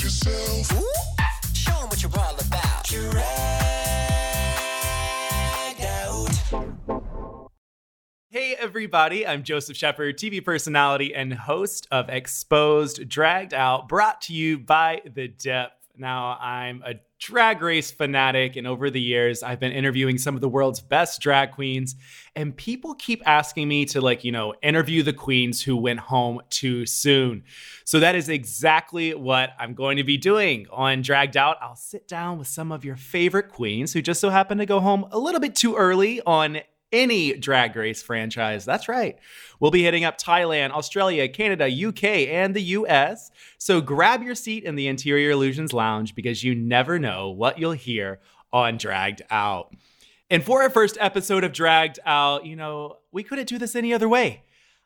Introduce yourself. Show 'em what you're all about. Dragged out. Hey, everybody, I'm Joseph Shepard, TV personality and host of Exposed Dragged Out, brought to you by The Depth. Now, I'm a drag race fanatic, and over the years, I've been interviewing some of the world's best drag queens, and people keep asking me to, like, you know, interview the queens who went home too soon. So, that is exactly what I'm going to be doing on Dragged Out. I'll sit down with some of your favorite queens who just so happen to go home a little bit too early on any drag race franchise. That's right. We'll be hitting up Thailand, Australia, Canada, UK, and the US. So grab your seat in the Interior Illusions Lounge because you never know what you'll hear on Dragged Out. And for our first episode of Dragged Out, you know, we couldn't do this any other way.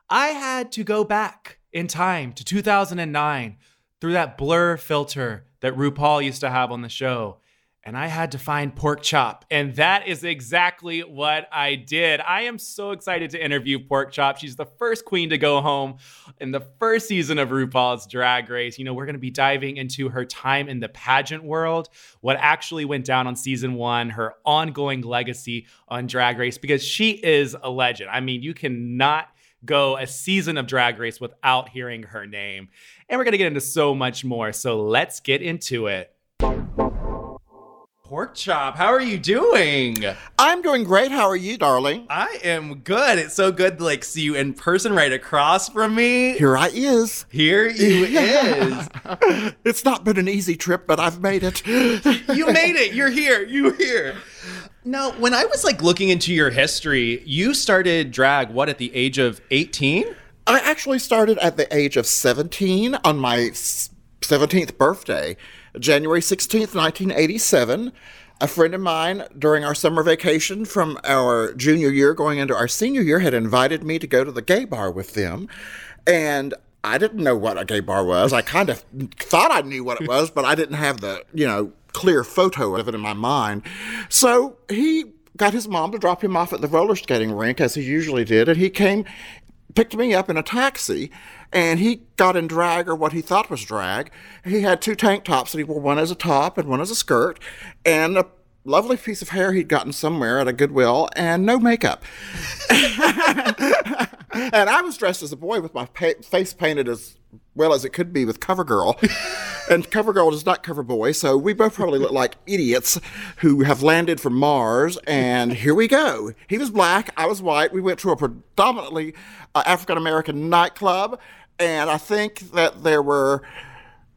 I had to go back in time to 2009 through that blur filter that RuPaul used to have on the show and I had to find pork chop. And that is exactly what I did. I am so excited to interview pork chop. She's the first queen to go home in the first season of RuPaul's Drag Race. You know, we're going to be diving into her time in the pageant world, what actually went down on season one, her ongoing legacy on Drag Race, because she is a legend. I mean, you cannot go a season of Drag Race without hearing her name. And we're going to get into so much more. So let's get into it. Pork chop, how are you doing? I'm doing great. How are you, darling? I am good. It's so good to like see you in person right across from me. Here I is. Here you is. It's not been an easy trip, but I've made it. You made it. You're here. You're here. Now, when I was like looking into your history, you started drag what at the age of 18? I actually started at the age of 17 on my 17th birthday, January 16th, 1987. A friend of mine during our summer vacation from our junior year going into our senior year had invited me to go to the gay bar with them. And I didn't know what a gay bar was. I kind of thought I knew what it was, but I didn't have the, you know, clear photo of it in my mind. So he got his mom to drop him off at the roller skating rink as he usually did, and he came picked me up in a taxi and he got in drag or what he thought was drag. He had two tank tops and he wore one as a top and one as a skirt and a lovely piece of hair he'd gotten somewhere at a Goodwill and no makeup. and I was dressed as a boy with my pa- face painted as well as it could be with CoverGirl. and CoverGirl does not cover boy, so we both probably look like idiots who have landed from Mars. And here we go. He was black, I was white. We went to a predominantly uh, African American nightclub, and I think that there were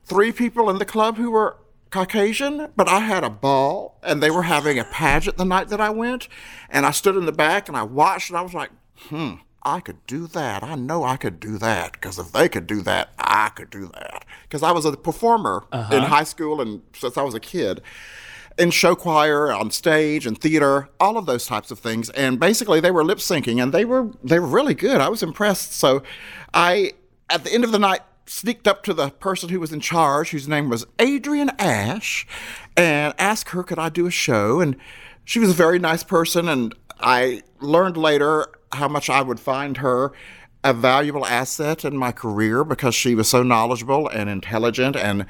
three people in the club who were Caucasian, but I had a ball and they were having a pageant the night that I went. And I stood in the back and I watched and I was like, hmm, I could do that. I know I could do that because if they could do that, I could do that. Because I was a performer in high school and since I was a kid in show choir, on stage, and theater, all of those types of things. And basically, they were lip syncing, and they were they were really good. I was impressed. So, I at the end of the night sneaked up to the person who was in charge, whose name was Adrian Ash, and asked her could I do a show. And she was a very nice person, and I learned later how much I would find her a valuable asset in my career because she was so knowledgeable and intelligent and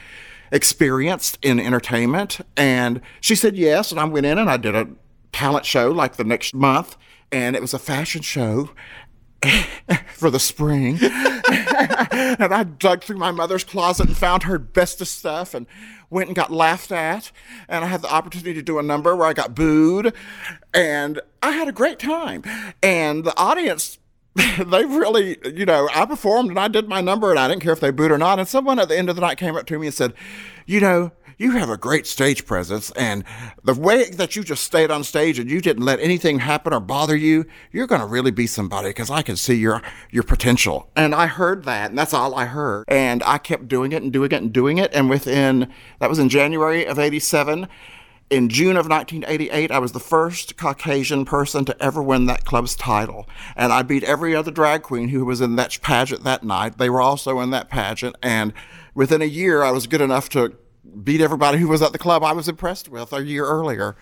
experienced in entertainment. And she said yes, and I went in and I did a talent show like the next month, and it was a fashion show for the spring. and I dug through my mother's closet and found her bestest stuff and went and got laughed at. And I had the opportunity to do a number where I got booed. And I had a great time. And the audience, they really, you know, I performed and I did my number and I didn't care if they booed or not. And someone at the end of the night came up to me and said, you know, you have a great stage presence and the way that you just stayed on stage and you didn't let anything happen or bother you you're going to really be somebody because i can see your your potential and i heard that and that's all i heard and i kept doing it and doing it and doing it and within that was in january of 87 in June of 1988, I was the first Caucasian person to ever win that club's title. And I beat every other drag queen who was in that pageant that night. They were also in that pageant. And within a year, I was good enough to beat everybody who was at the club I was impressed with a year earlier.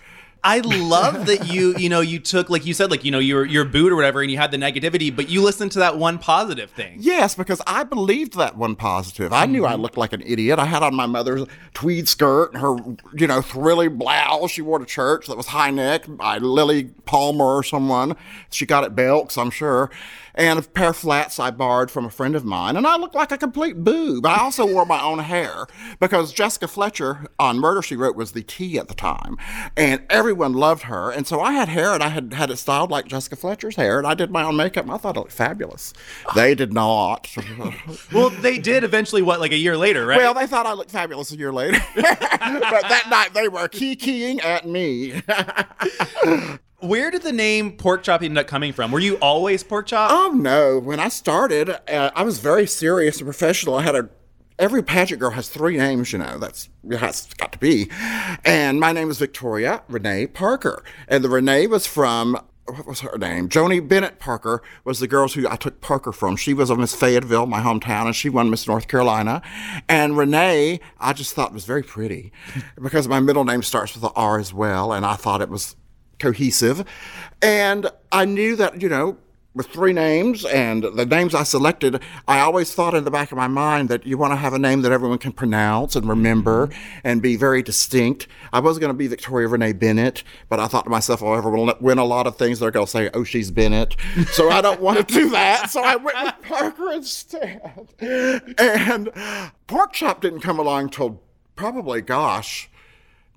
I love that you, you know, you took like you said, like you know, your your boot or whatever, and you had the negativity, but you listened to that one positive thing. Yes, because I believed that one positive. I knew I mm-hmm. looked like an idiot. I had on my mother's tweed skirt and her, you know, thrilly blouse she wore to church that was high neck by Lily Palmer or someone. She got at Belk's, I'm sure. And a pair of flats I borrowed from a friend of mine. And I looked like a complete boob. I also wore my own hair because Jessica Fletcher on Murder She Wrote was the T at the time. And everyone loved her. And so I had hair and I had had it styled like Jessica Fletcher's hair. And I did my own makeup and I thought it looked fabulous. They did not. Well, they did eventually. What, like a year later, right? Well, they thought I looked fabulous a year later. but that night they were keying at me. Where did the name pork chop end up coming from? Were you always pork chop? oh no! When I started, uh, I was very serious and professional. I had a every pageant girl has three names. You know That's has got to be. And my name is Victoria Renee Parker, and the Renee was from. What was her name? Joni Bennett Parker was the girls who I took Parker from. She was of Miss Fayetteville, my hometown, and she won Miss North Carolina. And Renee, I just thought was very pretty because my middle name starts with an R as well, and I thought it was cohesive. And I knew that, you know, with three names and the names I selected, I always thought in the back of my mind that you want to have a name that everyone can pronounce and remember mm-hmm. and be very distinct. I was going to be Victoria Renee Bennett, but I thought to myself, oh, everyone will win a lot of things. They're going to say, oh, she's Bennett. So I don't want to do that. So I went with Parker instead. And Pork Chop didn't come along till probably, gosh,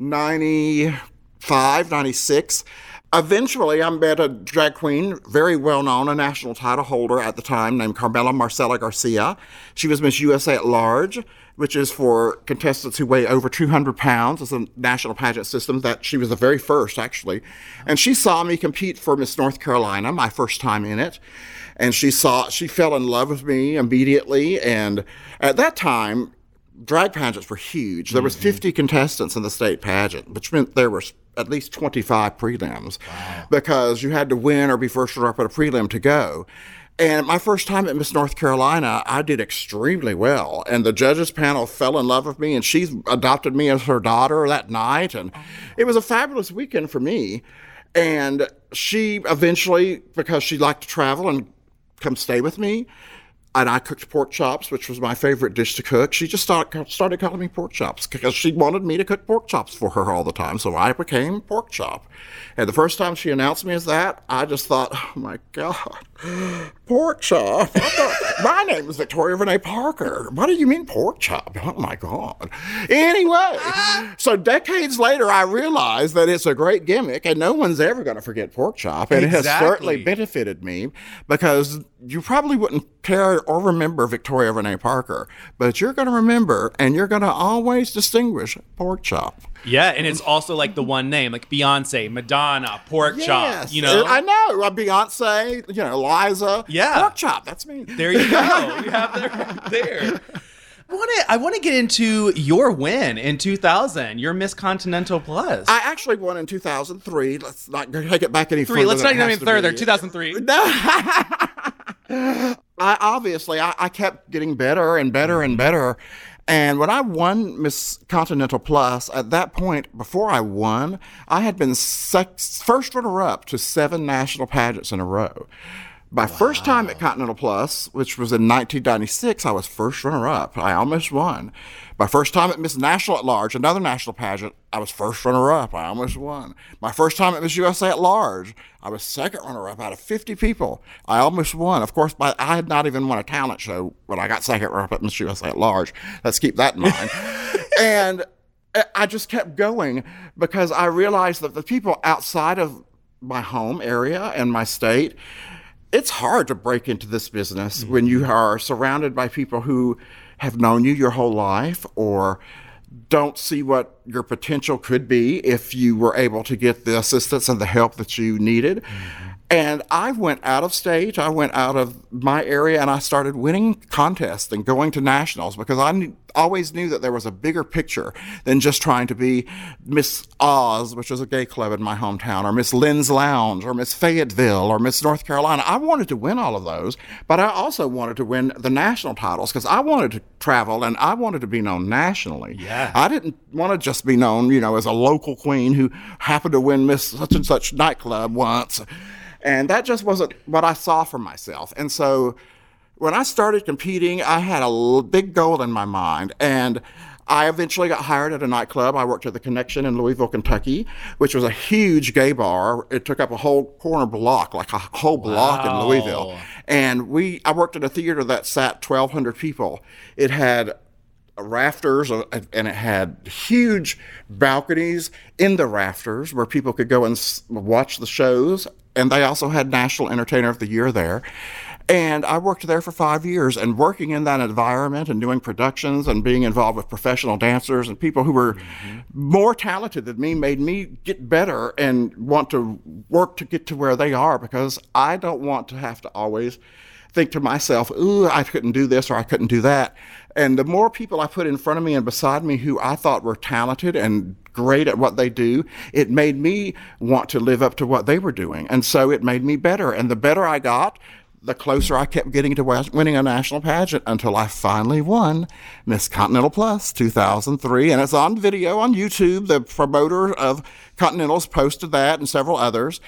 95, 96. Eventually, I met a drag queen, very well known, a national title holder at the time, named Carmela Marcela Garcia. She was Miss USA at Large, which is for contestants who weigh over 200 pounds. It's a national pageant system that she was the very first, actually. And she saw me compete for Miss North Carolina, my first time in it. And she saw, she fell in love with me immediately. And at that time, drag pageants were huge. There was mm-hmm. 50 contestants in the state pageant, which meant there were at least 25 prelims because you had to win or be first runner up at a prelim to go. And my first time at Miss North Carolina, I did extremely well. And the judges panel fell in love with me, and she adopted me as her daughter that night. And it was a fabulous weekend for me. And she eventually, because she liked to travel and come stay with me, and I cooked pork chops, which was my favorite dish to cook. She just started, started calling me pork chops because she wanted me to cook pork chops for her all the time. So I became pork chop. And the first time she announced me as that, I just thought, oh my God, pork chop. Thought, my name is Victoria Renee Parker. What do you mean pork chop? Oh my God. Anyway, so decades later, I realized that it's a great gimmick and no one's ever going to forget pork chop. And it has certainly benefited me because you probably wouldn't care or remember Victoria Renee Parker, but you're going to remember and you're going to always distinguish pork chop. Yeah, and it's also like the one name, like Beyonce, Madonna, pork chop. You know, I know. Uh, Beyonce, you know, Liza. Yeah. Pork chop. That's me. There you go. you have that right there. I want to. I want to get into your win in 2000. Your Miss Continental Plus. I actually won in 2003. Let's not take it back any Three. further. Let's not it even has further. be. 2003. I obviously I, I kept getting better and better and better. And when I won Miss Continental Plus, at that point, before I won, I had been first runner up to seven national pageants in a row. My first time at Continental Plus, which was in 1996, I was first runner up. I almost won. My first time at Miss National at Large, another national pageant, I was first runner up. I almost won. My first time at Miss USA at Large, I was second runner up out of 50 people. I almost won. Of course, by, I had not even won a talent show when I got second runner up at Miss USA at Large. Let's keep that in mind. and I- I just kept going because I realized that the people outside of my home area and my state, it's hard to break into this business when you mm-hmm. are surrounded by people who have known you your whole life or don't see what your potential could be if you were able to get the assistance and the help that you needed. Mm-hmm. And I went out of state, I went out of my area, and I started winning contests and going to nationals because I knew, always knew that there was a bigger picture than just trying to be Miss Oz, which was a gay club in my hometown, or Miss Lynn's Lounge, or Miss Fayetteville, or Miss North Carolina. I wanted to win all of those, but I also wanted to win the national titles because I wanted to travel and I wanted to be known nationally. Yeah. I didn't want to just be known, you know, as a local queen who happened to win Miss such and such nightclub once. And that just wasn't what I saw for myself. And so when I started competing, I had a big goal in my mind. And I eventually got hired at a nightclub. I worked at the Connection in Louisville, Kentucky, which was a huge gay bar. It took up a whole corner block, like a whole block Wow. in Louisville. And we, I worked at a theater that sat 1,200 people. It had rafters uh, and it had huge balconies in the rafters where people could go and watch the shows and they also had national entertainer of the year there. And i worked there for five years and working in that environment and doing productions and being involved with professional dancers and people who were mm-hmm. more talented than me made me get better and want to work to get to where they are because i don't want to have to always think to myself, ooh, I couldn't do this or I couldn't do that. And the more people I put in front of me and beside me who I thought were talented and great at what they do, it made me want to live up to what they were doing. And so it made me better. And the better I got, the closer I kept getting to win- winning a national pageant until I finally won Miss Continental Plus 2003. And it's on video on YouTube. The promoter of Continentals posted that and several others.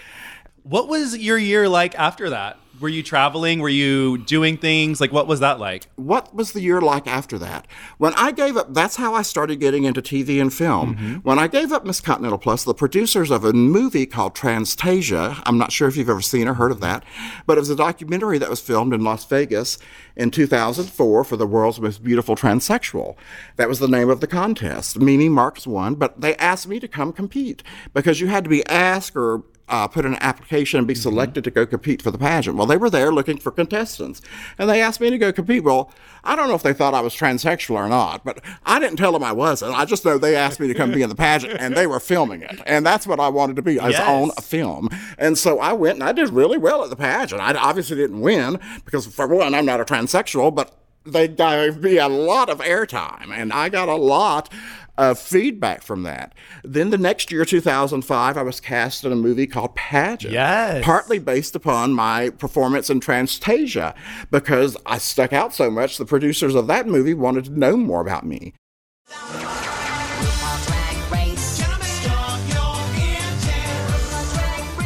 What was your year like after that? Were you traveling? Were you doing things? Like, what was that like? what was the year like after that? When I gave up, that's how I started getting into TV and film. Mm-hmm. When I gave up Miss Continental Plus, the producers of a movie called Transtasia, I'm not sure if you've ever seen or heard of that, but it was a documentary that was filmed in Las Vegas in 2004 for the world's most beautiful transsexual. That was the name of the contest. Mimi Marks won, but they asked me to come compete because you had to be asked or uh, put in an application and be selected to go compete for the pageant. Well, they were there looking for contestants, and they asked me to go compete. Well, I don't know if they thought I was transsexual or not, but I didn't tell them I wasn't. I just know they asked me to come be in the pageant, and they were filming it, and that's what I wanted to be, is Yes. on a film. And so I went, and I did really well at the pageant. I obviously didn't win because, for one, I'm not a transsexual, but they gave me a lot of airtime, and I got a lot of feedback from that. Then the next year, 2005, I was cast in a movie called Pageant. Yes. Partly based upon my performance in Transtasia, because I stuck out so much, the producers of that movie wanted to know more about me.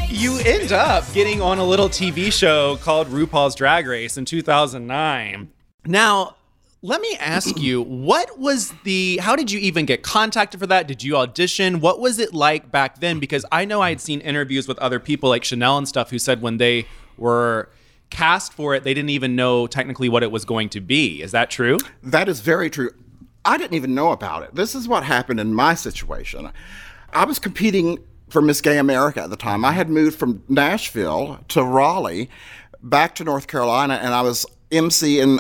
You end up getting on a little TV show called RuPaul's Drag Race in 2009. Now, let me ask you, what was the, how did you even get contacted for that? Did you audition? What was it like back then? Because I know I had seen interviews with other people like Shannel and stuff who said when they were cast for it, they didn't even know technically what it was going to be. Is that true? That is very true. I didn't even know about it. This is what happened in my situation. I was competing for Miss Gay America at the time. I had moved from Nashville to Raleigh, back to North Carolina, and I was emceeing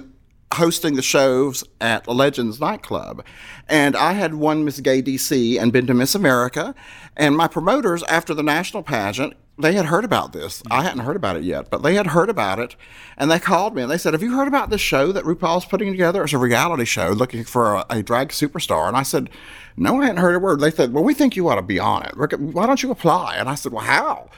hosting the shows at Legends nightclub. And I had won Miss Gay DC and been to Miss America. And my promoters, after the national pageant, they had heard about this. I hadn't heard about it yet, but they had heard about it. And they called me and they said, Have you heard about this show that RuPaul's putting together? It's a reality show looking for a, a drag superstar. And I said, No, I hadn't heard a word. They said, Well, we think you ought to be on it. Why don't you apply? And I said, Well, how?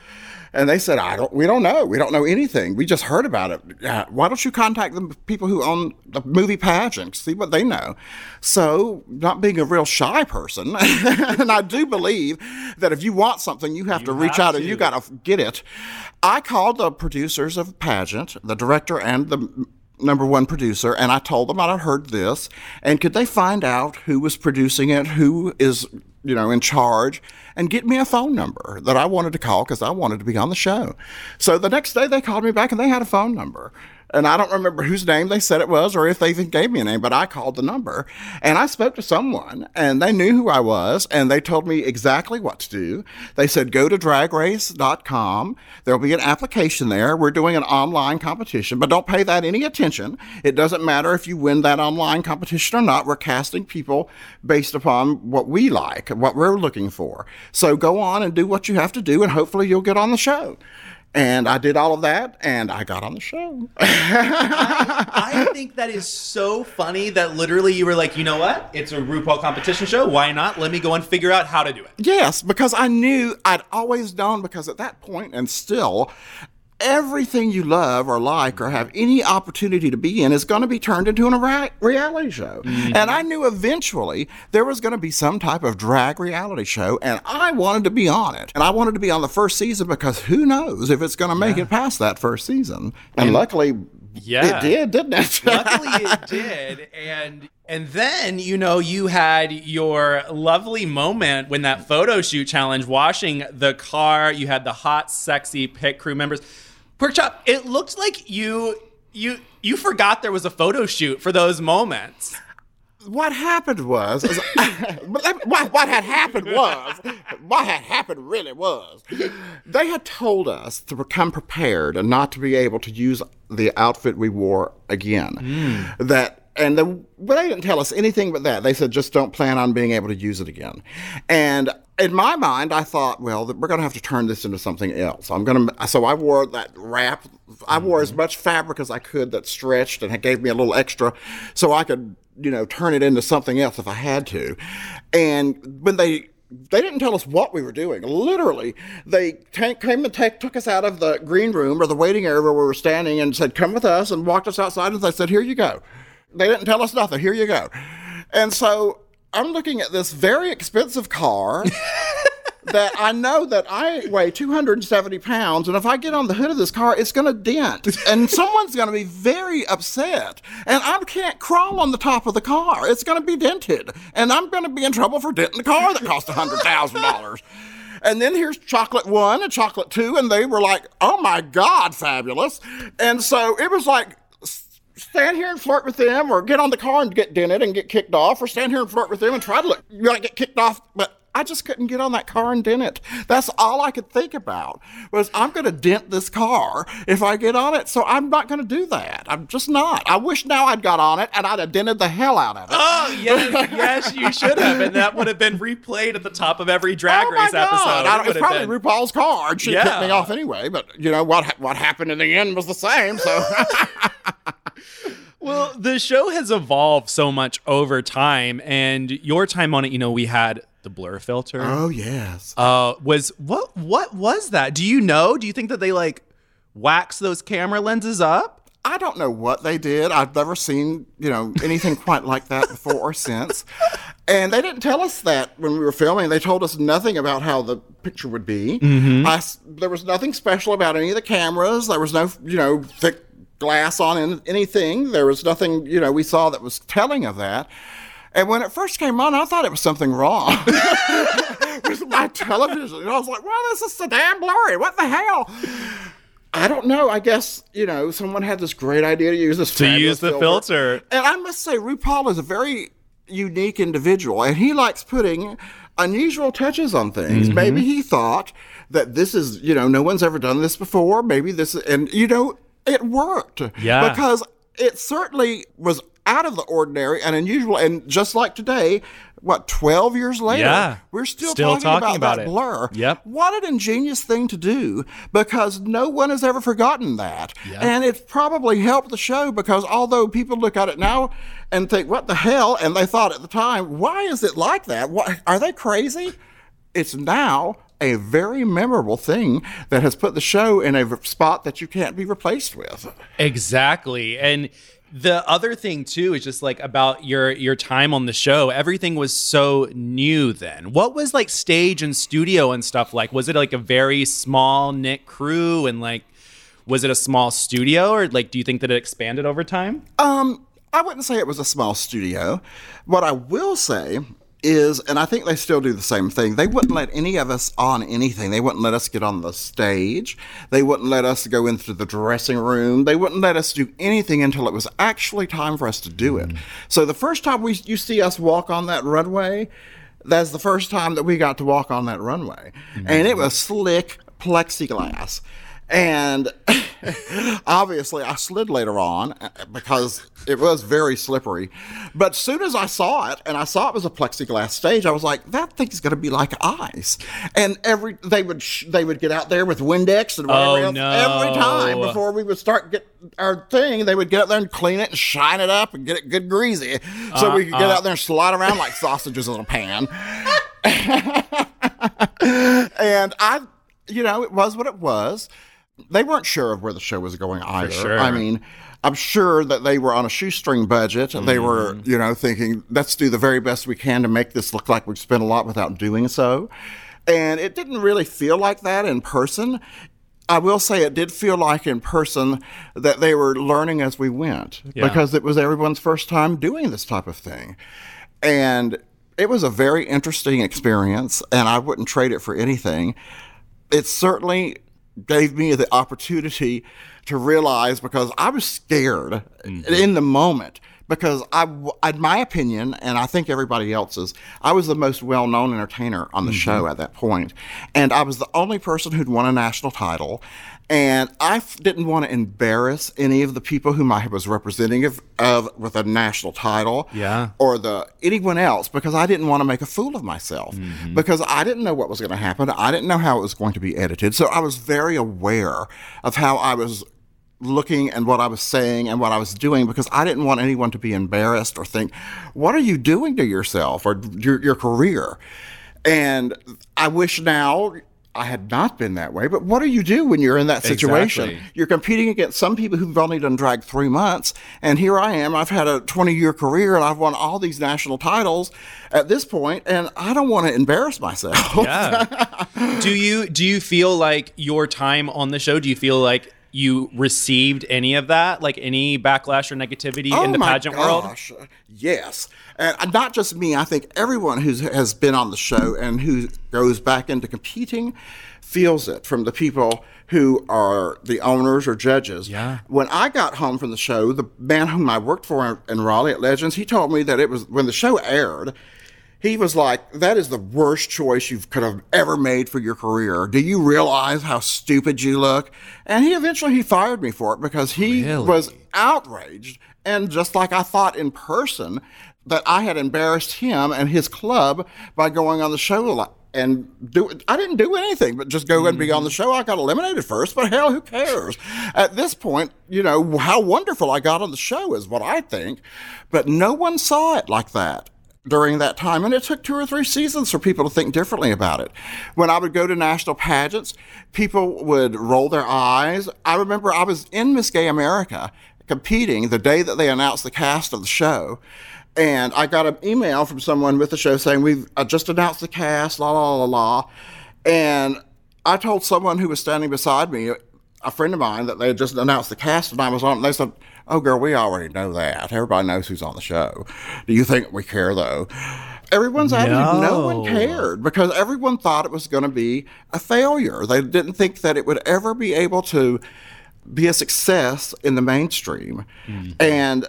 And they said, I don't, we don't know. We don't know anything. We just heard about it. Uh, why don't you contact the people who own the movie pageant, see what they know? So, not being a real shy person, and I do believe that if you want something, you have to reach have out and you got to get it. I called the producers of pageant, the director and the number one producer, and I told them I'd heard this, and could they find out who was producing it, who is you know in charge, and get me a phone number that I wanted to call because I wanted to be on the show. So the next day they called me back and they had a phone number. And I don't remember whose name they said it was or if they even gave me a name, but I called the number and I spoke to someone and they knew who I was and they told me exactly what to do. They said, go to dragrace.com. There'll be an application there. We're doing an online competition, but don't pay that any attention. It doesn't matter if you win that online competition or not. We're casting people based upon what we like, what we're looking for. So go on and do what you have to do and hopefully you'll get on the show. And I did all of that, and I got on the show. I think that is so funny that literally you were like, you know what? It's a RuPaul competition show. Why not? Let me go and figure out how to do it. Yes, because I knew I'd always known because at that point and still everything you love or like or have any opportunity to be in is going to be turned into a rea- reality show. Mm-hmm. And I knew eventually there was going to be some type of drag reality show and I wanted to be on it. And I wanted to be on the first season because who knows if it's going to make it past that first season. And luckily Yeah. it did, didn't it? Luckily it did. And and then, you know, you had your lovely moment when that photo shoot challenge washing the car, you had the hot, sexy pit crew members. Pork chop, it looked like you you you forgot there was a photo shoot for those moments. what happened was, let- what, what had happened was, what had happened really was, they had told us to become prepared and not to be able to use the outfit we wore again. Hmm. That and the, well, they didn't tell us anything but that. They said just don't plan on being able to use it again. And in my mind, I thought, well, we're going to have to turn this into something else. I'm going to. So I wore that wrap. I wore as mm-hmm. much fabric as I could that stretched and it gave me a little extra, so I could, you know, turn it into something else if I had to. And when they they didn't tell us what we were doing. Literally, they ta- came and ta- took us out of the green room or the waiting area where we were standing and said, "Come with us," and walked us outside. And they said, "Here you go." They didn't tell us nothing. Here you go. And so I'm looking at this very expensive car. that I know that I weigh 270 pounds, and if I get on the hood of this car, it's going to dent, and someone's going to be very upset. And I can't crawl on the top of the car; it's going to be dented, and I'm going to be in trouble for denting the car that cost hundred thousand dollars. And then here's chocolate one and chocolate two, and they were like, "Oh my God, fabulous!" And so it was like stand here and flirt with them, or get on the car and get dented and get kicked off, or stand here and flirt with them and try to look, you know, get kicked off. But I just couldn't get on that car and dent it. That's all I could think about was I'm going to dent this car if I get on it. So I'm not going to do that. I'm just not. I wish now I'd got on it and I'd have dented the hell out of it. Oh yes, yes, you should have, and that would have been replayed at the top of every Drag Oh Race God. episode. I It it's probably been- RuPaul's car. and She kicked me off anyway. But you know what? What happened in the end was the same. So Well, the show has evolved so much over time, and your time on it, you know, we had the blur filter. oh yes. Uh, was what? What was that? Do you know? Do you think that they like wax those camera lenses up? I don't know what they did. I've never seen, you know, anything quite like that before or since. And they didn't tell us that when we were filming. They told us nothing about how the picture would be. I s there was nothing special about any of the cameras. There was no, you know, thick glass on in- anything. There was nothing, you know, we saw that was telling of that. And when it first came on, I thought it was something wrong with my television. And I was like, well, this is so damn blurry. What the hell? I don't know. I guess, you know, someone had this great idea to use this To use the filter. And I must say, RuPaul is a very unique individual, and he likes putting unusual touches on things. Mm-hmm. Maybe he thought that this is, you know, no one's ever done this before. Maybe this, and, you know, it worked. Yeah. Because it certainly was out of the ordinary and unusual. And just like today, what, 12 years later, Yeah. we're still, Still talking, talking about, about that it. blur. Yep. What an ingenious thing to do because no one has ever forgotten that. Yep. And it's probably helped the show because although people look at it now and think, what the hell? And they thought at the time, why is it like that? What, are they crazy? It's now a very memorable thing that has put the show in a spot that you can't be replaced with. Exactly. And the other thing too is just like about your your time on the show. Everything was so new then. What was like stage and studio and stuff like? Was it like a very small knit crew and like was it a small studio or like do you think that it expanded over time? Um, I wouldn't say it was a small studio. What I will say is, and I think they still do the same thing, they wouldn't let any of us on anything. They wouldn't let us get on the stage. They wouldn't let us go into the dressing room. They wouldn't let us do anything until it was actually time for us to do it. Mm. So the first time we you see us walk on that runway, that's the first time that we got to walk on that runway. Mm. And it was slick plexiglass. And obviously I slid later on uh, because it was very slippery. But as soon as I saw it and I saw it was a plexiglass stage, I was like, that thing's going to be like ice. And every they would sh- they would get out there with Windex and whatever Oh, else no. every time before we would start get our thing. They would get up there and clean it and shine it up and get it good greasy, so we could get out there and slide around like sausages in a pan. and I, you know, it was what it was. They weren't sure of where the show was going either. sure. I mean, I'm sure that they were on a shoestring budget. and They were, Mm-hmm. you know, thinking, let's do the very best we can to make this look like we've spent a lot without doing so. And it didn't really feel like that in person. I will say it did feel like in person that they were learning as we went Yeah. because it was everyone's first time doing this type of thing. And it was a very interesting experience, and I wouldn't trade it for anything. It's certainly gave me the opportunity to realize because I was scared mm-hmm. in the moment. Because I, in my opinion, and I think everybody else's, I was the most well-known entertainer on the mm-hmm. show at that point, and I was the only person who'd won a national title, and I f- didn't want to embarrass any of the people whom I was representing of, of with a national title Yeah. or the anyone else because I didn't want to make a fool of myself mm-hmm. because I didn't know what was going to happen. I didn't know how it was going to be edited. So I was very aware of how I was looking and what I was saying and what I was doing because I didn't want anyone to be embarrassed or think, what are you doing to yourself or your, your career? And I wish now I had not been that way, but what do you do when you're in that situation? Exactly. You're competing against some people who've only done drag three months, and here I am. I've had a 20 year career and I've won all these national titles at this point, and I don't want to embarrass myself. Yeah. do you do you feel like your time on the show? Do you feel like you received any of that, like any backlash or negativity in oh the Oh my pageant world? gosh, Yes. And uh, not just me, I think everyone who has been on the show and who goes back into competing feels it from the people who are the owners or judges. Yeah. When I got home from the show, the man whom I worked for in Raleigh at Legends, he told me that it was when the show aired, he was like, "That is the worst choice you could have ever made for your career. Do you realize how stupid you look?" And he eventually he fired me for it because he Really? was outraged, and just like I thought in person that I had embarrassed him and his club by going on the show a lot. And do I didn't do anything but just go and be on the mm-hmm. show. I got eliminated first, but hell, who cares? At this point, you know how wonderful I got on the show is what I think, but no one saw it like that during that time. And it took two or three seasons for people to think differently about it. When I would go to national pageants, people would roll their eyes. I remember I was in Miss Gay America competing the day that they announced the cast of the show. And I got an email from someone with the show saying, We've uh, just announced the cast, la, la, la, la. And I told someone who was standing beside me, a friend of mine, that they had just announced the cast and I was on. And they said, Oh, girl, we already know that. Everybody knows who's on the show. Do you think we care, though? Everyone's attitude, no one cared because everyone thought it was going to be a failure. They didn't think that it would ever be able to be a success in the mainstream. Mm-hmm. And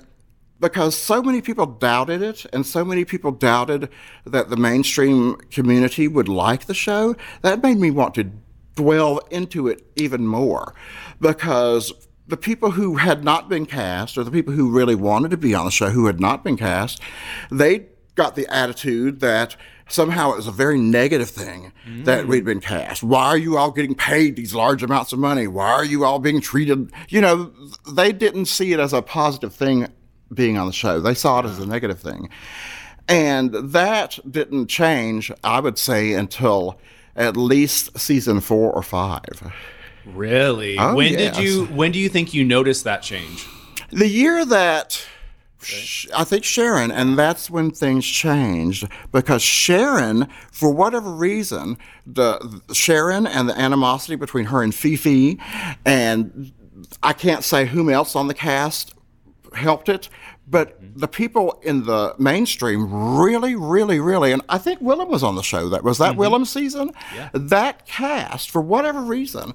because so many people doubted it and so many people doubted that the mainstream community would like the show, that made me want to dwell into it even more because the people who had not been cast or the people who really wanted to be on the show who had not been cast, they got the attitude that somehow it was a very negative thing that mm. we'd been cast. Why are you all getting paid these large amounts of money? Why are you all being treated? You know, they didn't see it as a positive thing being on the show. They saw it as a negative thing. And that didn't change, I would say, until at least season four or five. Really? Oh, when yes. did you when do you think you noticed that change? The year that Sh- I think Sharon, and that's when things changed because Sharon, for whatever reason, the the- Sharon and the animosity between her and Phi Phi, and I can't say whom else on the cast helped it, but mm-hmm. the people in the mainstream really, really, really, and I think Willam was on the show. That was that mm-hmm. Willam season. That cast, for whatever reason,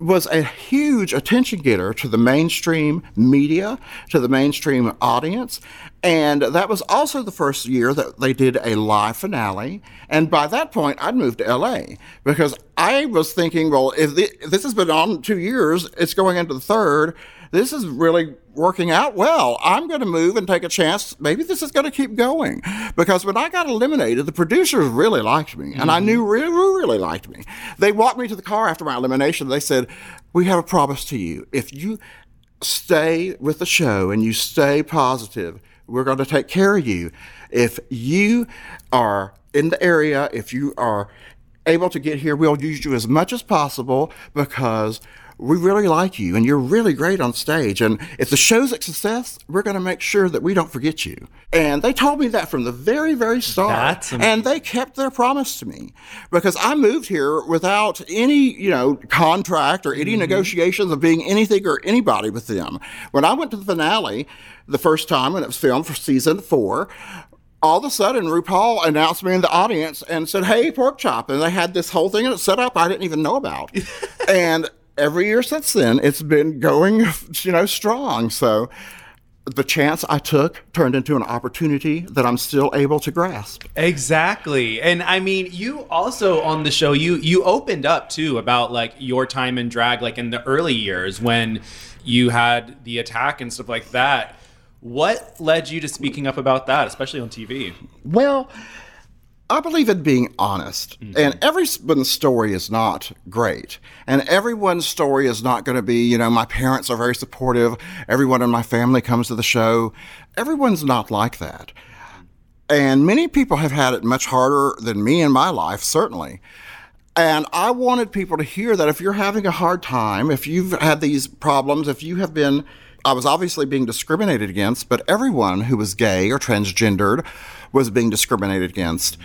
was a huge attention getter to the mainstream media, to the mainstream audience. And that was also the first year that they did a live finale. And by that point, I'd moved to LA because I was thinking, well, if, this has been on two years, it's going into the third. This is really working out well. I'm going to move and take a chance. Maybe this is going to keep going. Because when I got eliminated, the producers really liked me. And I mm-hmm. knew really, really liked me. They walked me to the car after my elimination. They said, We have a promise to you. If you stay with the show and you stay positive, we're going to take care of you. If you are in the area, if you are able to get here, we'll use you as much as possible because we really like you and you're really great on stage. And if the show's a success, we're going to make sure that we don't forget you. And they told me that from the very, very start. And they kept their promise to me because I moved here without any, you know, contract or any mm-hmm. negotiations of being anything or anybody with them. When I went to the finale the first time when it was filmed for season four, all of a sudden RuPaul announced me in the audience and said, "Hey, pork chop," and they had this whole thing set up I didn't even know about, and every year since then it's been going, you know, strong. So the chance I took turned into an opportunity that I'm still able to grasp. Exactly. And I mean, you also on the show you you opened up too about like your time in drag like in the early years when you had the attack and stuff like that. What led you to speaking up about that, especially on TV? Well, I believe in being honest. Mm-hmm. And everyone's story is not great. And everyone's story is not going to be, you know, my parents are very supportive. Everyone in my family comes to the show. Everyone's not like that. And many people have had it much harder than me in my life, certainly. And I wanted people to hear that if you're having a hard time, if you've had these problems, if you have been, I was obviously being discriminated against, but everyone who was gay or transgendered was being discriminated against.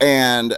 And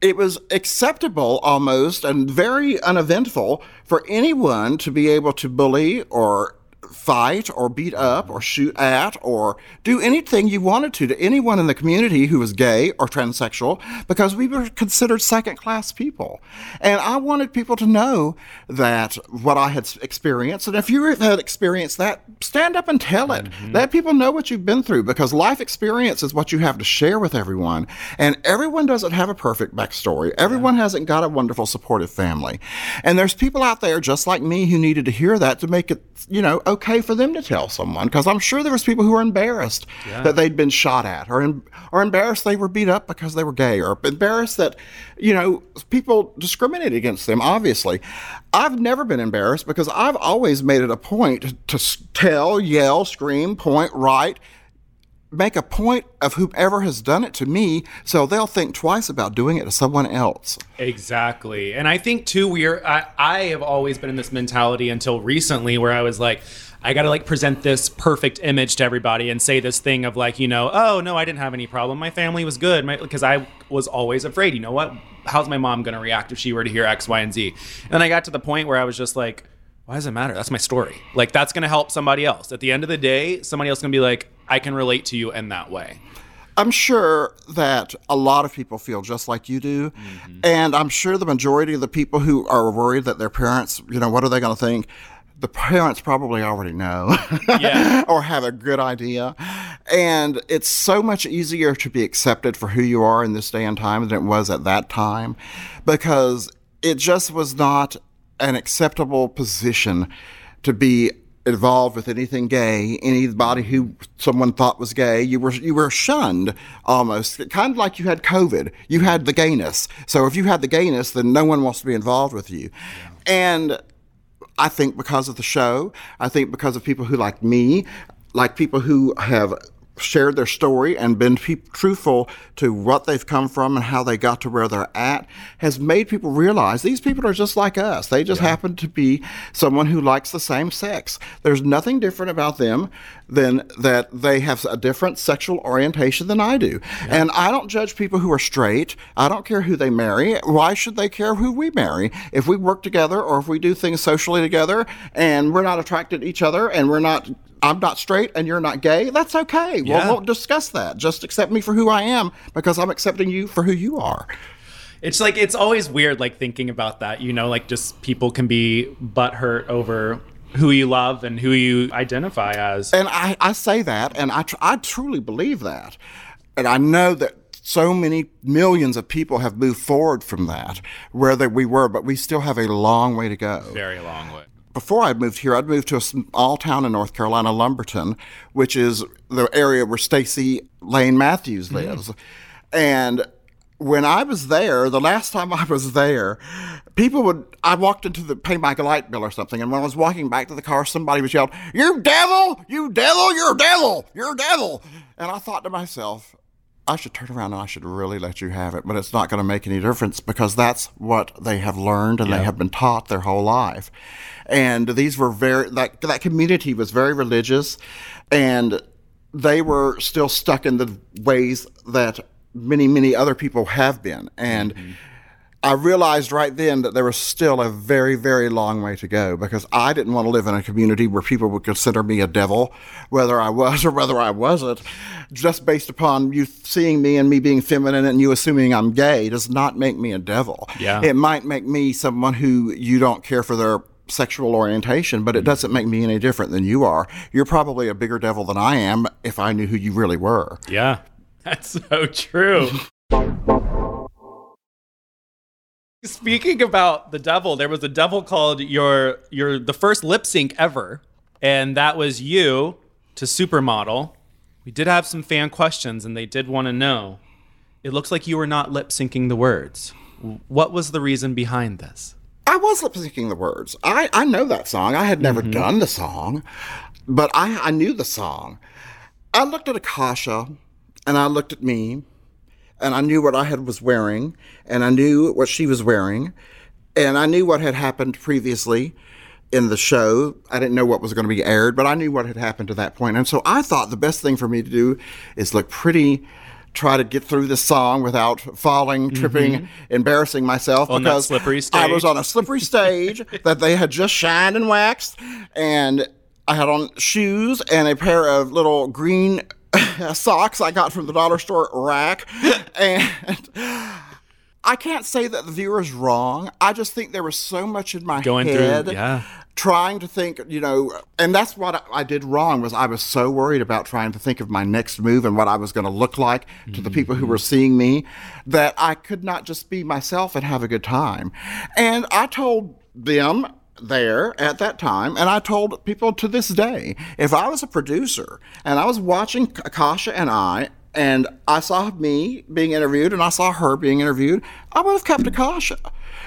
it was acceptable almost and very uneventful for anyone to be able to bully or fight or beat up or shoot at or do anything you wanted to to anyone in the community who was gay or transsexual because we were considered second class people. And I wanted people to know that what I had experienced. And if you had experienced that, stand up and tell it. Mm-hmm. Let people know what you've been through because life experience is what you have to share with everyone. And everyone doesn't have a perfect backstory. Everyone hasn't got a wonderful supportive family. And there's people out there just like me who needed to hear that to make it, you know, okay for them to tell someone because I'm sure there was people who were embarrassed that they'd been shot at or or embarrassed they were beat up because they were gay or embarrassed that you know people discriminated against them obviously. I've never been embarrassed because I've always made it a point to tell yell scream point right make a point of whoever has done it to me so they'll think twice about doing it to someone else. Exactly. And I think too we're I, I have always been in this mentality until recently where I was like I got to like present this perfect image to everybody and say this thing of like, you know, oh no, I didn't have any problem. My family was good because I was always afraid, you know what? How's my mom going to react if she were to hear X, Y, and Z? And then I got to the point where I was just like, why does it matter? That's my story. Like that's going to help somebody else. At the end of the day, somebody else going to be like, I can relate to you in that way. I'm sure that a lot of people feel just like you do. Mm-hmm. And I'm sure the majority of the people who are worried that their parents, you know, what are they going to think? The parents probably already know Yeah. or have a good idea. And it's so much easier to be accepted for who you are in this day and time than it was at that time because it just was not an acceptable position to be involved with anything gay, anybody who someone thought was gay, you were you were shunned almost, kind of like you had COVID. You had the gayness. So if you had the gayness, then no one wants to be involved with you. And I think because of the show, I think because of people who like me, like people who have shared their story and been pe- truthful to what they've come from and how they got to where they're at has made people realize these people are just like us. They just happen to be someone who likes the same sex. There's nothing different about them than that they have a different sexual orientation than I do. And I don't judge people who are straight. I don't care who they marry. Why should they care who we marry? If we work together or if we do things socially together and we're not attracted to each other and we're not I'm not straight and you're not gay, that's okay. Yeah. We'll, we'll discuss that. Just accept me for who I am because I'm accepting you for who you are. It's like it's always weird, like thinking about that. You know, like just people can be butthurt over who you love and who you identify as. And I, I say that, and I, tr- I truly believe that. And I know that so many millions of people have moved forward from that, where they, we were, but we still have a long way to go. Very long way. Before I moved here, I'd moved to a small town in North Carolina, Lumberton, which is the area where Stacy Layne Matthews mm-hmm. lives. And when I was there, the last time I was there, people would, I walked into the, pay my light bill or something, and when I was walking back to the car, somebody was yelled, You devil! You devil! You're a devil! You're a devil! And I thought to myself, I should turn around and I should really let you have it, but it's not going to make any difference because that's what they have learned and they have been taught their whole life. And these were very, that, that community was very religious and they were still stuck in the ways that many, many other people have been. And mm-hmm. I realized right then that there was still a very, very long way to go because I didn't want to live in a community where people would consider me a devil, whether I was or whether I wasn't, just based upon you seeing me and me being feminine and you assuming I'm gay does not make me a devil. Yeah. It might make me someone who you don't care for their sexual orientation, but it doesn't make me any different than you are. You're probably a bigger devil than I am if I knew who you really were. Yeah, that's so true. Speaking about the devil, there was a devil called your your the first lip sync ever, and that was you to Supermodel. We did have some fan questions, and they did want to know. It looks like you were not lip syncing the words. What was the reason behind this? I was lip syncing the words. I, I know that song. I had never mm-hmm. done the song, but I, I knew the song. I looked at Akashia and I looked at me and I knew what I had was wearing and I knew what she was wearing and I knew what had happened previously in the show. I didn't know what was going to be aired, but I knew what had happened to that point. And so I thought the best thing for me to do is look pretty try to get through the song without falling, tripping, embarrassing myself On because I was on a slippery stage that they had just shined and waxed, and I had on shoes and a pair of little green socks I got from the dollar store rack, and. I can't say that the viewer's wrong. I just think there was so much in my Going through- head yeah. trying to think, you know, and that's what I, I did wrong was I was so worried about trying to think of my next move and what I was going to look like to the people who mm-hmm. were seeing me that I could not just be myself and have a good time. And I told them there at that time, and I told people to this day, if I was a producer and I was watching Akashia and I, and I saw me being interviewed and I saw her being interviewed, I would have kept Akashia.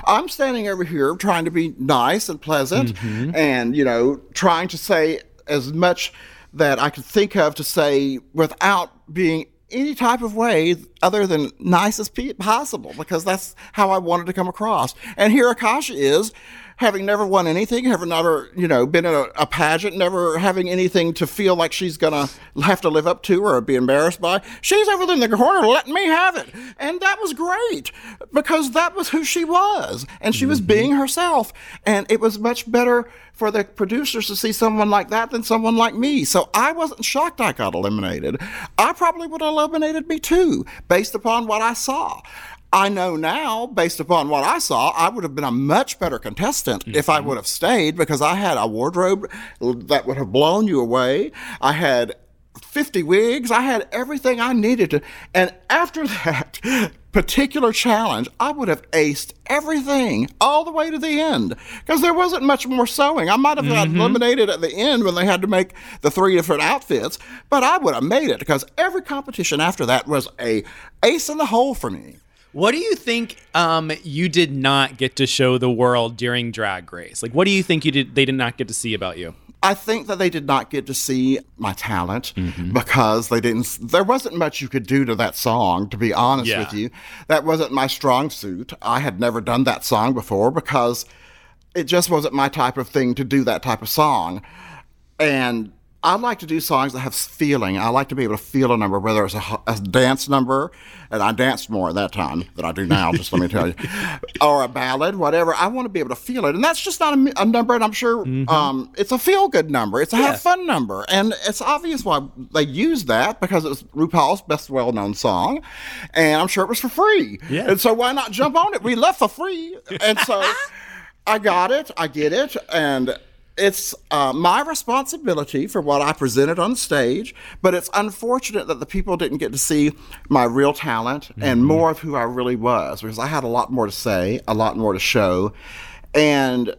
I'm standing over here trying to be nice and pleasant mm-hmm. and, you know, trying to say as much that I could think of to say without being any type of way other than nice as possible because that's how I wanted to come across. And here Akashia is having never won anything, having never, you know, been in a, a pageant, never having anything to feel like she's gonna have to live up to or be embarrassed by. She's over there in the corner letting me have it. And that was great because that was who she was. And she was mm-hmm. being herself. And it was much better for the producers to see someone like that than someone like me. So I wasn't shocked I got eliminated. I probably would have eliminated me too, based upon what I saw. I know now, based upon what I saw, I would have been a much better contestant if I mm-hmm. would have stayed because I had a wardrobe that would have blown you away. I had 50 wigs. I had everything I needed to. And after that particular challenge, I would have aced everything all the way to the end because there wasn't much more sewing. I might have got mm-hmm. eliminated at the end when they had to make the three different outfits, but I would have made it because every competition after that was a ace in the hole for me. What do you think um, you did not get to show the world during Drag Race? Like, what do you think you did? They did not get to see about you. I think that they did not get to see my talent Mm-hmm. because they didn't. There wasn't much you could do to that song, to be honest Yeah. with you. That wasn't my strong suit. I had never done that song before because it just wasn't my type of thing to do that type of song. And I like to do songs that have feeling. I like to be able to feel a number, whether it's a, a dance number, and I danced more at that time than I do now, just let me tell you, or a ballad, whatever. I want to be able to feel it. And that's just not a, a number, and I'm sure um, it's a feel good number. It's a Yeah. have fun number. And it's obvious why they used that because it was RuPaul's best well known song. And I'm sure it was for free. Yeah. And so why not jump on it? We left for free. And so I got it. I get it. And it's uh, my responsibility for what I presented on stage, but it's unfortunate that the people didn't get to see my real talent and more of who I really was because I had a lot more to say, a lot more to show, and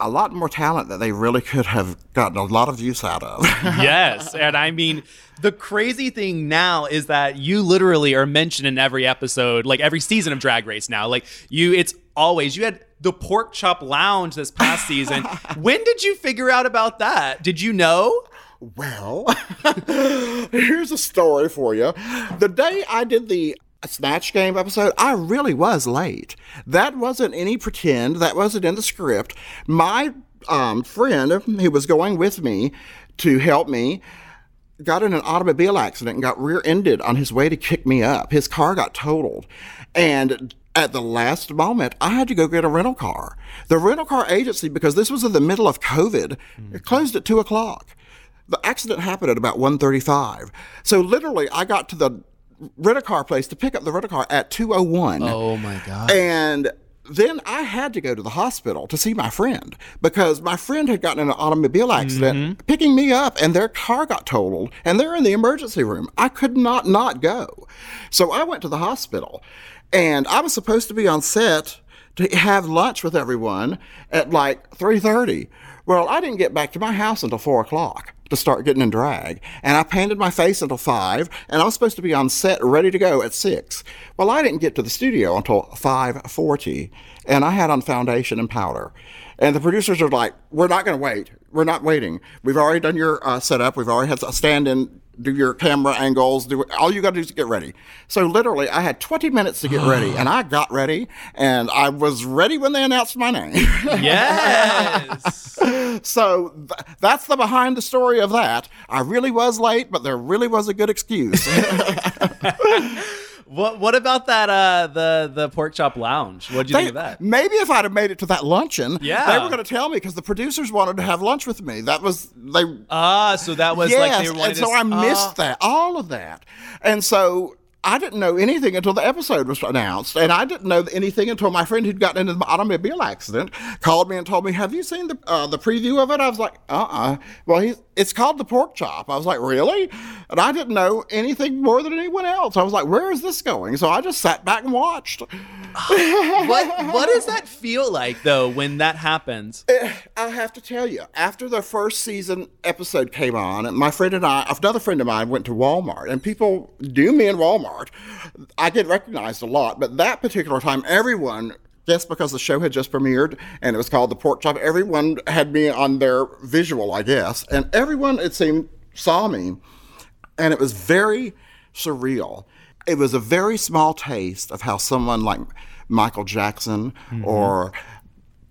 a lot more talent that they really could have gotten a lot of use out of. yes. And I mean, the crazy thing now is that you literally are mentioned in every episode, like every season of Drag Race now. Like you, it's always, you had the Pork Chop Lounge this past season. when did you figure out about that? Did you know? Well, here's a story for you. The day I did the Snatch Game episode, I really was late. That wasn't any pretend, that wasn't in the script. My um, friend who was going with me to help me got in an automobile accident and got rear ended on his way to kick me up. His car got totaled. And at the last moment, I had to go get a rental car. The rental car agency, because this was in the middle of COVID, it closed at two o'clock. The accident happened at about 1.35. So literally, I got to the rental car place to pick up the rental car at 2.01. Oh my God. And then I had to go to the hospital to see my friend because my friend had gotten in an automobile accident mm-hmm. picking me up and their car got totaled and they're in the emergency room. I could not not go. So I went to the hospital and I was supposed to be on set to have lunch with everyone at like 3.30. Well, I didn't get back to my house until 4 o'clock to start getting in drag. And I painted my face until five, and I was supposed to be on set ready to go at six. Well, I didn't get to the studio until five forty, and I had on foundation and powder. And the producers are like, "We're not going to wait. We're not waiting. We've already done your uh, setup. We've already had a stand-in." Do your camera angles. Do all you got to do is get ready. So literally, I had 20 minutes to get ready, and I got ready, and I was ready when they announced my name. Yes. So th- that's the behind the story of that. I really was late, but there really was a good excuse. what What about that? Uh, the the Pork Chop Lounge. What did you They- think of that? Maybe if I'd have made it to that luncheon, Yeah. they were going to tell me because the producers wanted to have lunch with me. That was they. Ah, so that was yes, like they were and to so s- I missed Ah. that, all of that, and so. I didn't know anything until the episode was announced, and I didn't know anything until my friend who'd gotten into the automobile accident called me and told me, "Have you seen the uh, the preview of it?" I was like, "Uh, uh Well, he, it's called the Pork Chop." I was like, "Really?" And I didn't know anything more than anyone else. I was like, "Where is this going?" So I just sat back and watched. What What does that feel like though when that happens? I have to tell you, after the first season episode came on, my friend and I, another friend of mine, went to Walmart, and people knew me in Walmart. I get recognized a lot, but that particular time, everyone. Just because the show had just premiered and it was called The Pork Chop, everyone had me on their visual, I guess. And everyone, it seemed, saw me. And it was very surreal. It was a very small taste of how someone like Michael Jackson mm-hmm. or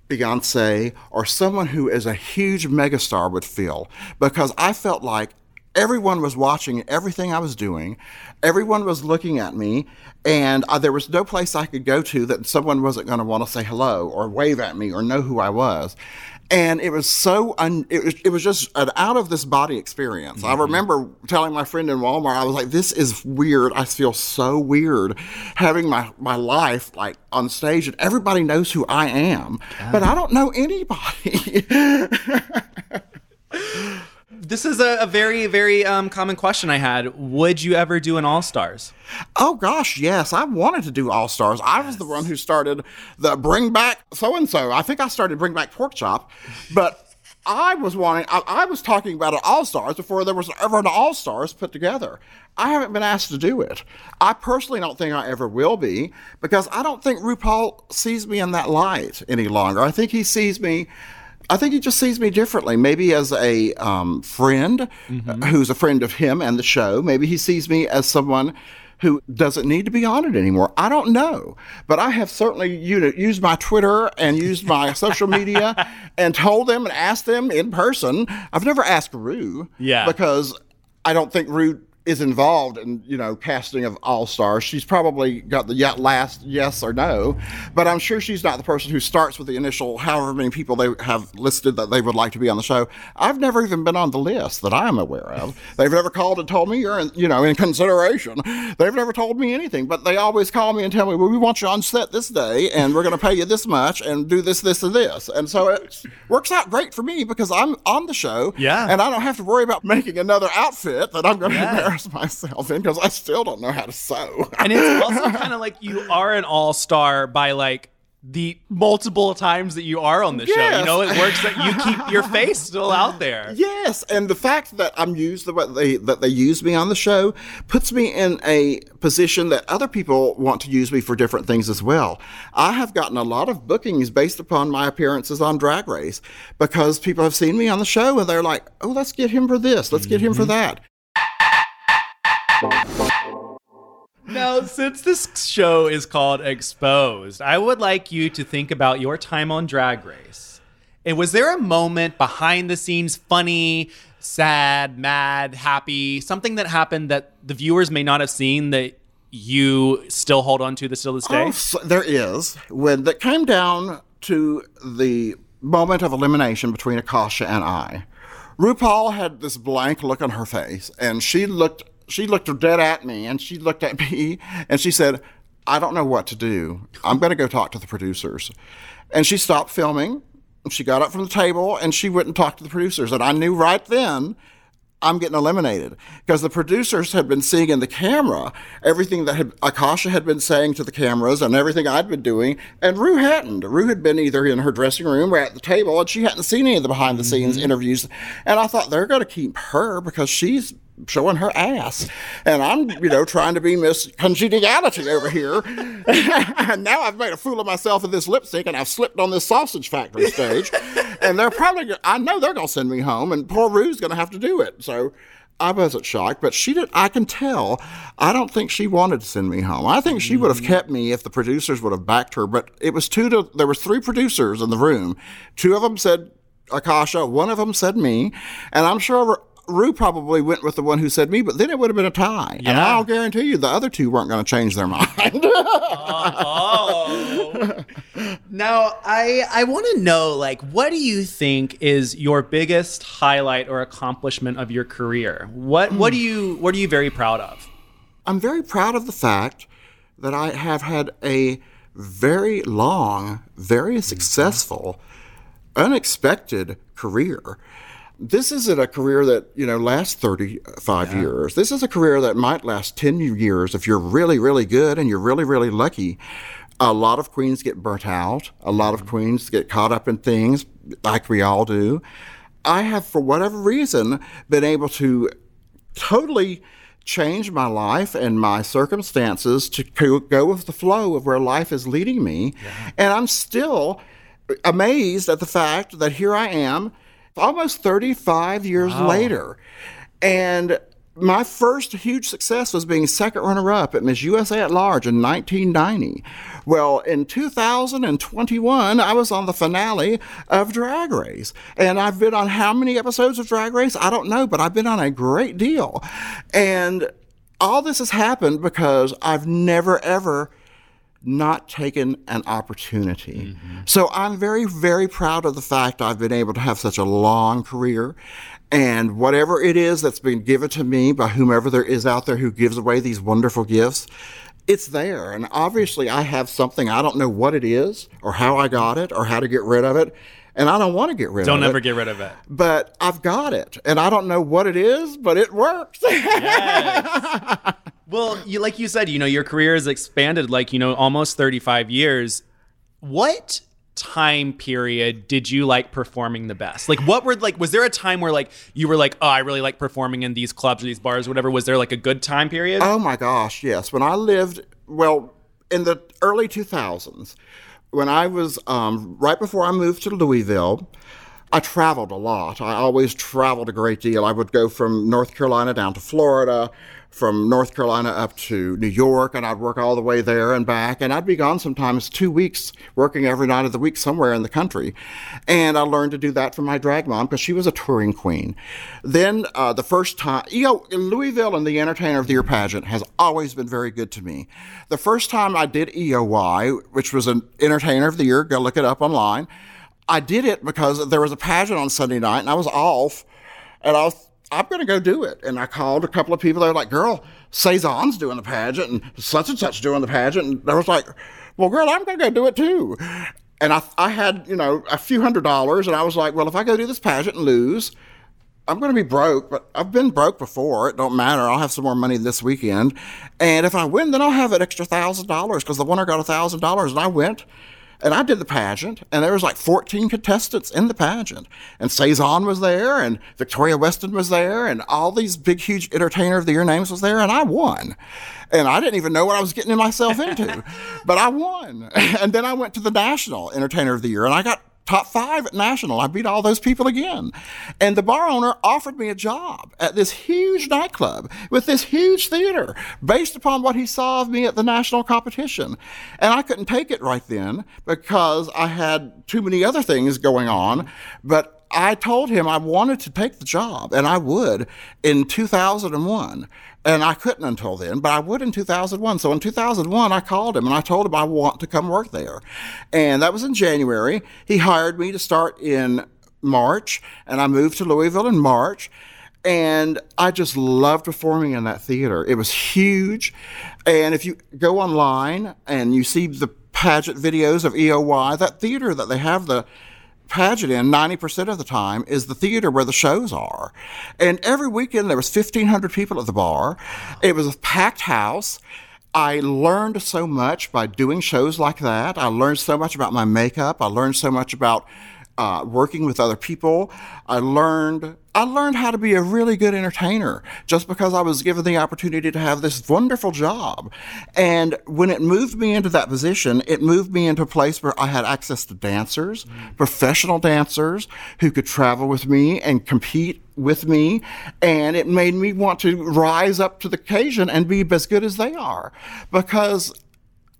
Beyonce or someone who is a huge megastar would feel because I felt like everyone was watching everything I was doing, everyone was looking at me, and there was no place I could go to that someone wasn't going to want to say hello or wave at me or know who I was. And it was so, un- it, was, it was just an out of this body experience. I mm-hmm. remember telling my friend in Walmart, I was like, this is weird. I feel so weird having my, my life like on stage and everybody knows who I am, but I don't know anybody. This is a, a very very um, common question I had. Would you ever do an All Stars? Oh gosh, yes. I wanted to do All Stars. I was the one who started the Bring Back So and So. I think I started Bring Back Pork Chop, but I was wanting. I, I was talking about an All Stars before there was ever an All Stars put together. I haven't been asked to do it. I personally don't think I ever will be because I don't think RuPaul sees me in that light any longer. I think he sees me. I think he just sees me differently. Maybe as a um, friend uh, who's a friend of him and the show. Maybe he sees me as someone who doesn't need to be on it anymore. I don't know, but I have certainly used my Twitter and used my social media and told them and asked them in person. I've never asked Rue, Yeah. because I don't think Rue is involved in you know casting of all stars. She's probably got the yet last yes or no, but I'm sure she's not the person who starts with the initial however many people they have listed that they would like to be on the show. I've never even been on the list that I'm aware of. They've never called and told me you're in, you know in consideration. They've never told me anything, but they always call me and tell me, well, we want you on set this day, and we're going to pay you this much, and do this, this, and this, and so it works out great for me because I'm on the show, Yeah. and I don't have to worry about making another outfit that I'm going to Yeah. Embarrass myself in because I still don't know how to sew. and it's also kind of like you are an all-star by like the multiple times that you are on the show. You know, it works that you keep your face still out there. yes, and the fact that I'm used the way they that they use me on the show puts me in a position that other people want to use me for different things as well. I have gotten a lot of bookings based upon my appearances on Drag Race because people have seen me on the show and they're like, "Oh, let's get him for this. Let's get him for mm-hmm. that." Now, since this show is called Exposed, I would like you to think about your time on Drag Race. And was there a moment behind the scenes, funny, sad, mad, happy, something that happened that the viewers may not have seen that you still hold on to this still this oh, day? Oh, so there is. When that came down to the moment of elimination between Akashia and I, RuPaul had this blank look on her face, and she looked she looked dead at me, and she looked at me, and she said, "I don't know what to do. I'm going to go talk to the producers." And she stopped filming. She got up from the table and she went and talked to the producers. And I knew right then I'm getting eliminated because the producers had been seeing in the camera everything that had, Akashia had been saying to the cameras and everything I'd been doing, and Rue hadn't. Rue had been either in her dressing room or at the table, and she hadn't seen any of the behind the scenes mm-hmm. interviews. And I thought they're going to keep her because she's showing her ass, and I'm you know trying to be Miss Congeniality over here. and now I've made a fool of myself in this lip sync, and I've slipped on this sausage factory stage, and they're probably I know they're going to send me home, and poor Rue's going to have to do it. So. I wasn't shocked, but she did. I can tell. I don't think she wanted to send me home. I think she would have mm. kept me if the producers would have backed her. But it was two to. There was three producers in the room. Two of them said Akashia. One of them said me, and I'm sure Rue probably went with the one who said me. But then it would have been a tie, and I'll guarantee you the other two weren't going to change their mind. Oh. now, I I want to know like what do you think is your biggest highlight or accomplishment of your career? What what do you what are you very proud of? I'm very proud of the fact that I have had a very long, very successful, unexpected career. This isn't a career that, you know, lasts 35 years. This is a career that might last 10 years if you're really, really good and you're really, really lucky. A lot of queens get burnt out. A lot of mm-hmm. queens get caught up in things like we all do. I have, for whatever reason, been able to totally change my life and my circumstances to go with the flow of where life is leading me. And I'm still amazed at the fact that here I am almost 35 years later. And my first huge success was being second runner up at Miss USA at Large in 1990. Well, in 2021, I was on the finale of Drag Race. And I've been on how many episodes of Drag Race? I don't know, but I've been on a great deal. And all this has happened because I've never, ever not taken an opportunity. Mm-hmm. So I'm very, very proud of the fact I've been able to have such a long career. And whatever it is that's been given to me by whomever there is out there who gives away these wonderful gifts, it's there. And obviously, I have something, I don't know what it is, or how I got it, or how to get rid of it. And I don't want to get rid Don't of it. Don't ever get rid of it. But I've got it. And I don't know what it is, but it works. Well, you like you said, you know, your career has expanded like, you know, almost 35 years. What time period did you like performing the best? Like what were like was there a time where like you were like, "Oh, I really like performing in these clubs or these bars or whatever." Was there like a good time period? Oh my gosh, yes. When I lived, well, in the early 2000s, when I was um, right before I moved to Louisville, I traveled a lot. I always traveled a great deal. I would go from North Carolina down to Florida, from North Carolina up to New York, and I'd work all the way there and back. And I'd be gone sometimes two weeks, working every night of the week somewhere in the country. And I learned to do that from my drag mom because she was a touring queen. Then uh, the first time, you know, Louisville and the Entertainer of the Year pageant has always been very good to me. The first time I did EOY, which was an Entertainer of the Year, go look it up online. I did it because there was a pageant on Sunday night and I was off, and I was I'm going to go do it. And I called a couple of people. They were like, girl, Cezanne's doing the pageant and such and such doing the pageant. And I was like, well, girl, I'm going to go do it too. And I, I had, you know, a few hundred dollars. And I was like, well, if I go do this pageant and lose, I'm going to be broke, but I've been broke before. It don't matter. I'll have some more money this weekend. And if I win, then I'll have an extra thousand dollars because the winner got a thousand dollars. And I went and I did the pageant, and there was like 14 contestants in the pageant. And Cezanne was there, and Victoria Weston was there, and all these big, huge Entertainer of the Year names was there, and I won. And I didn't even know what I was getting myself into, but I won. And then I went to the National Entertainer of the Year, and I got top five at national. I beat all those people again. And the bar owner offered me a job at this huge nightclub with this huge theater based upon what he saw of me at the national competition. And I couldn't take it right then because I had too many other things going on. But I told him I wanted to take the job and I would in 2001. And I couldn't until then, but I would in 2001. So in 2001, I called him and I told him I want to come work there. And that was in January. He hired me to start in March, and I moved to Louisville in March. And I just loved performing in that theater. It was huge. And if you go online and you see the pageant videos of EOY, that theater that they have the pageant in 90% of the time is the theater where the shows are. And every weekend there was 1500 people at the bar. It was a packed house. I learned so much by doing shows like that. I learned so much about my makeup. I learned so much about uh, working with other people. I learned I learned how to be a really good entertainer just because I was given the opportunity to have this wonderful job. And when it moved me into that position, it moved me into a place where I had access to dancers, professional dancers who could travel with me and compete with me. And it made me want to rise up to the occasion and be as good as they are because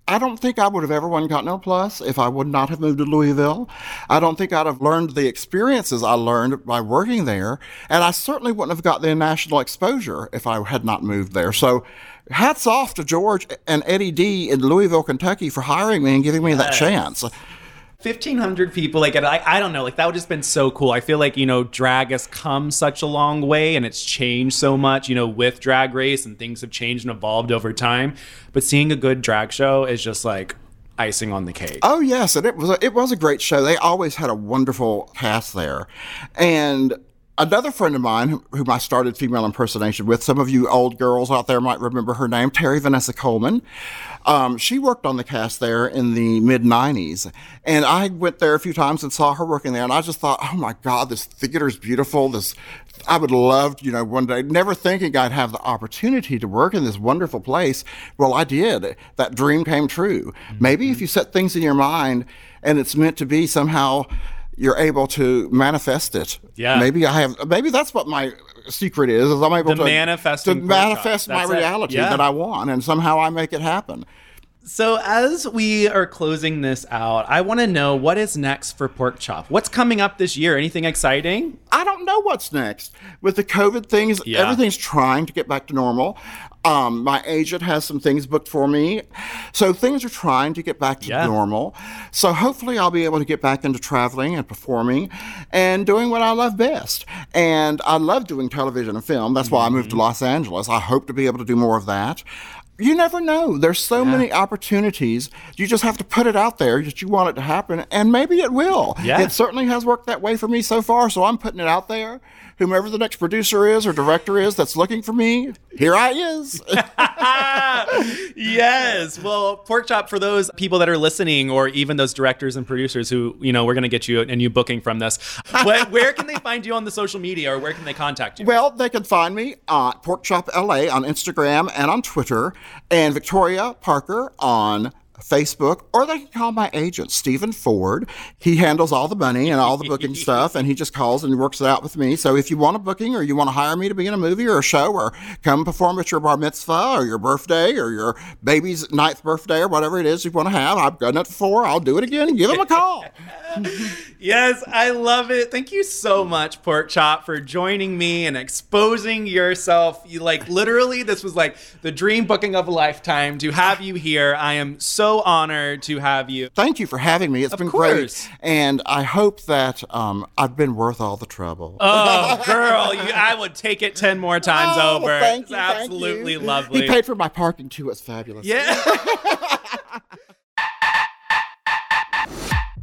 I don't think I would have ever won Continental Plus if I would not have moved to Louisville. I don't think I'd have learned the experiences I learned by working there. And I certainly wouldn't have got the national exposure if I had not moved there. So hats off to George and Eddie D in Louisville, Kentucky for hiring me and giving me that chance. 1500 people like I, I don't know like that would just been so cool. I feel like you know drag has come such a long way and it's changed so much you know with drag race and things have changed and evolved over time. But seeing a good drag show is just like icing on the cake. Oh yes, and it was a, it was a great show. They always had a wonderful cast there, and another friend of mine who- whom I started female impersonation with. Some of you old girls out there might remember her name, Terry Vanessa Coleman. Um, she worked on the cast there in the mid '90s, and I went there a few times and saw her working there, and I just thought, oh my God, this theater is beautiful. This I would love, you know, one day, never thinking I'd have the opportunity to work in this wonderful place. Well, I did. That dream came true. Maybe if you set things in your mind and it's meant to be, somehow you're able to manifest it. Yeah. Maybe I have. Maybe that's what my secret is. Is I'm able The to manifesting to manifest my it. reality Yeah. that I want, and somehow I make it happen. So, as we are closing this out, I want to know what is next for Pork Chop. What's coming up this year? Anything exciting? I don't know what's next. With the COVID things, Yeah. everything's trying to get back to normal. Um, my agent has some things booked for me. So things are trying to get back to Yeah. normal. So hopefully I'll be able to get back into traveling and performing and doing what I love best. And I love doing television and film. That's why I moved to Mm-hmm. Los Angeles. I hope to be able to do more of that. You never know. There's so many opportunities. You just have to put it out there that you want it to happen, and maybe it will. Yeah. It certainly has worked that way for me so far, so I'm putting it out there. Whomever the next producer is or director is that's looking for me, here I is. yes. Well, Pork Chop, for those people that are listening, or even those directors and producers who, you know, we're going to get you a new booking from this, where, where can they find you on the social media or where can they contact you? well, they can find me at Pork Chop LA on Instagram and on Twitter, and Victoria Parker on Facebook, or they can call my agent, Stephen Ford. He handles all the money and all the booking stuff, and he just calls and works it out with me. So if you want a booking or you want to hire me to be in a movie or a show or come perform at your bar mitzvah or your birthday or your baby's ninth birthday or whatever it is you want to have, I've done it before. I'll do it again. Give him a call. Yes, I love it. Thank you so much, Pork Chop, for joining me and exposing yourself. You like literally, this was like the dream booking of a lifetime to have you here. I am so honored to have you. Thank you for having me. It's Of been course. great. And I hope that um, I've been worth all the trouble. Oh, girl, you, I would take it 10 more times Oh, over. thank it's you, thank absolutely lovely. He paid for my parking too. It's fabulous. Yeah.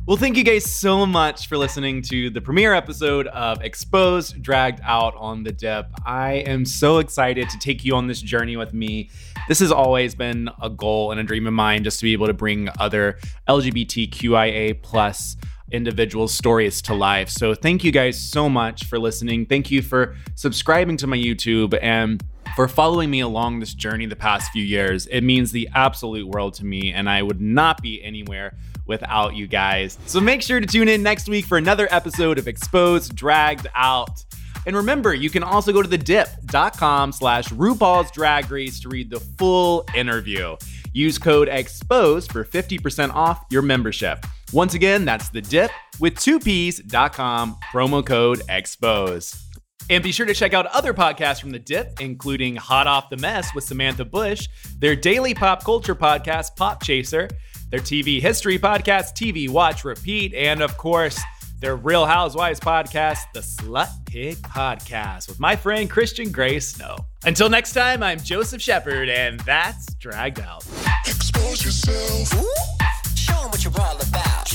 well, thank you guys so much for listening to the premiere episode of Exposed Dragged Out on the Dipp. I am so excited to take you on this journey with me. This has always been a goal and a dream of mine just to be able to bring other LGBTQIA plus individual stories to life. So thank you guys so much for listening. Thank you for subscribing to my YouTube and for following me along this journey the past few years. It means the absolute world to me, and I would not be anywhere without you guys. So make sure to tune in next week for another episode of Exposed Dragged Out. And remember, you can also go to thedipp.com slash RuPaul's Drag Race to read the full interview. Use code EXPOSED for 50% off your membership. Once again, that's the dipp with two P's.com, promo code EXPOSED. And be sure to check out other podcasts from The Dipp, including Hot Off the Mess with Samantha Bush, their daily pop culture podcast, Pop Chaser, their TV history podcast, TV Watch Repeat, and of course, their Real Housewives podcast, the Slut Pig Podcast, with my friend Christian Gray Snow. Until next time, I'm Joseph Shepard, and that's Dragged Out. Expose yourself. Ooh. Show them what you're all about.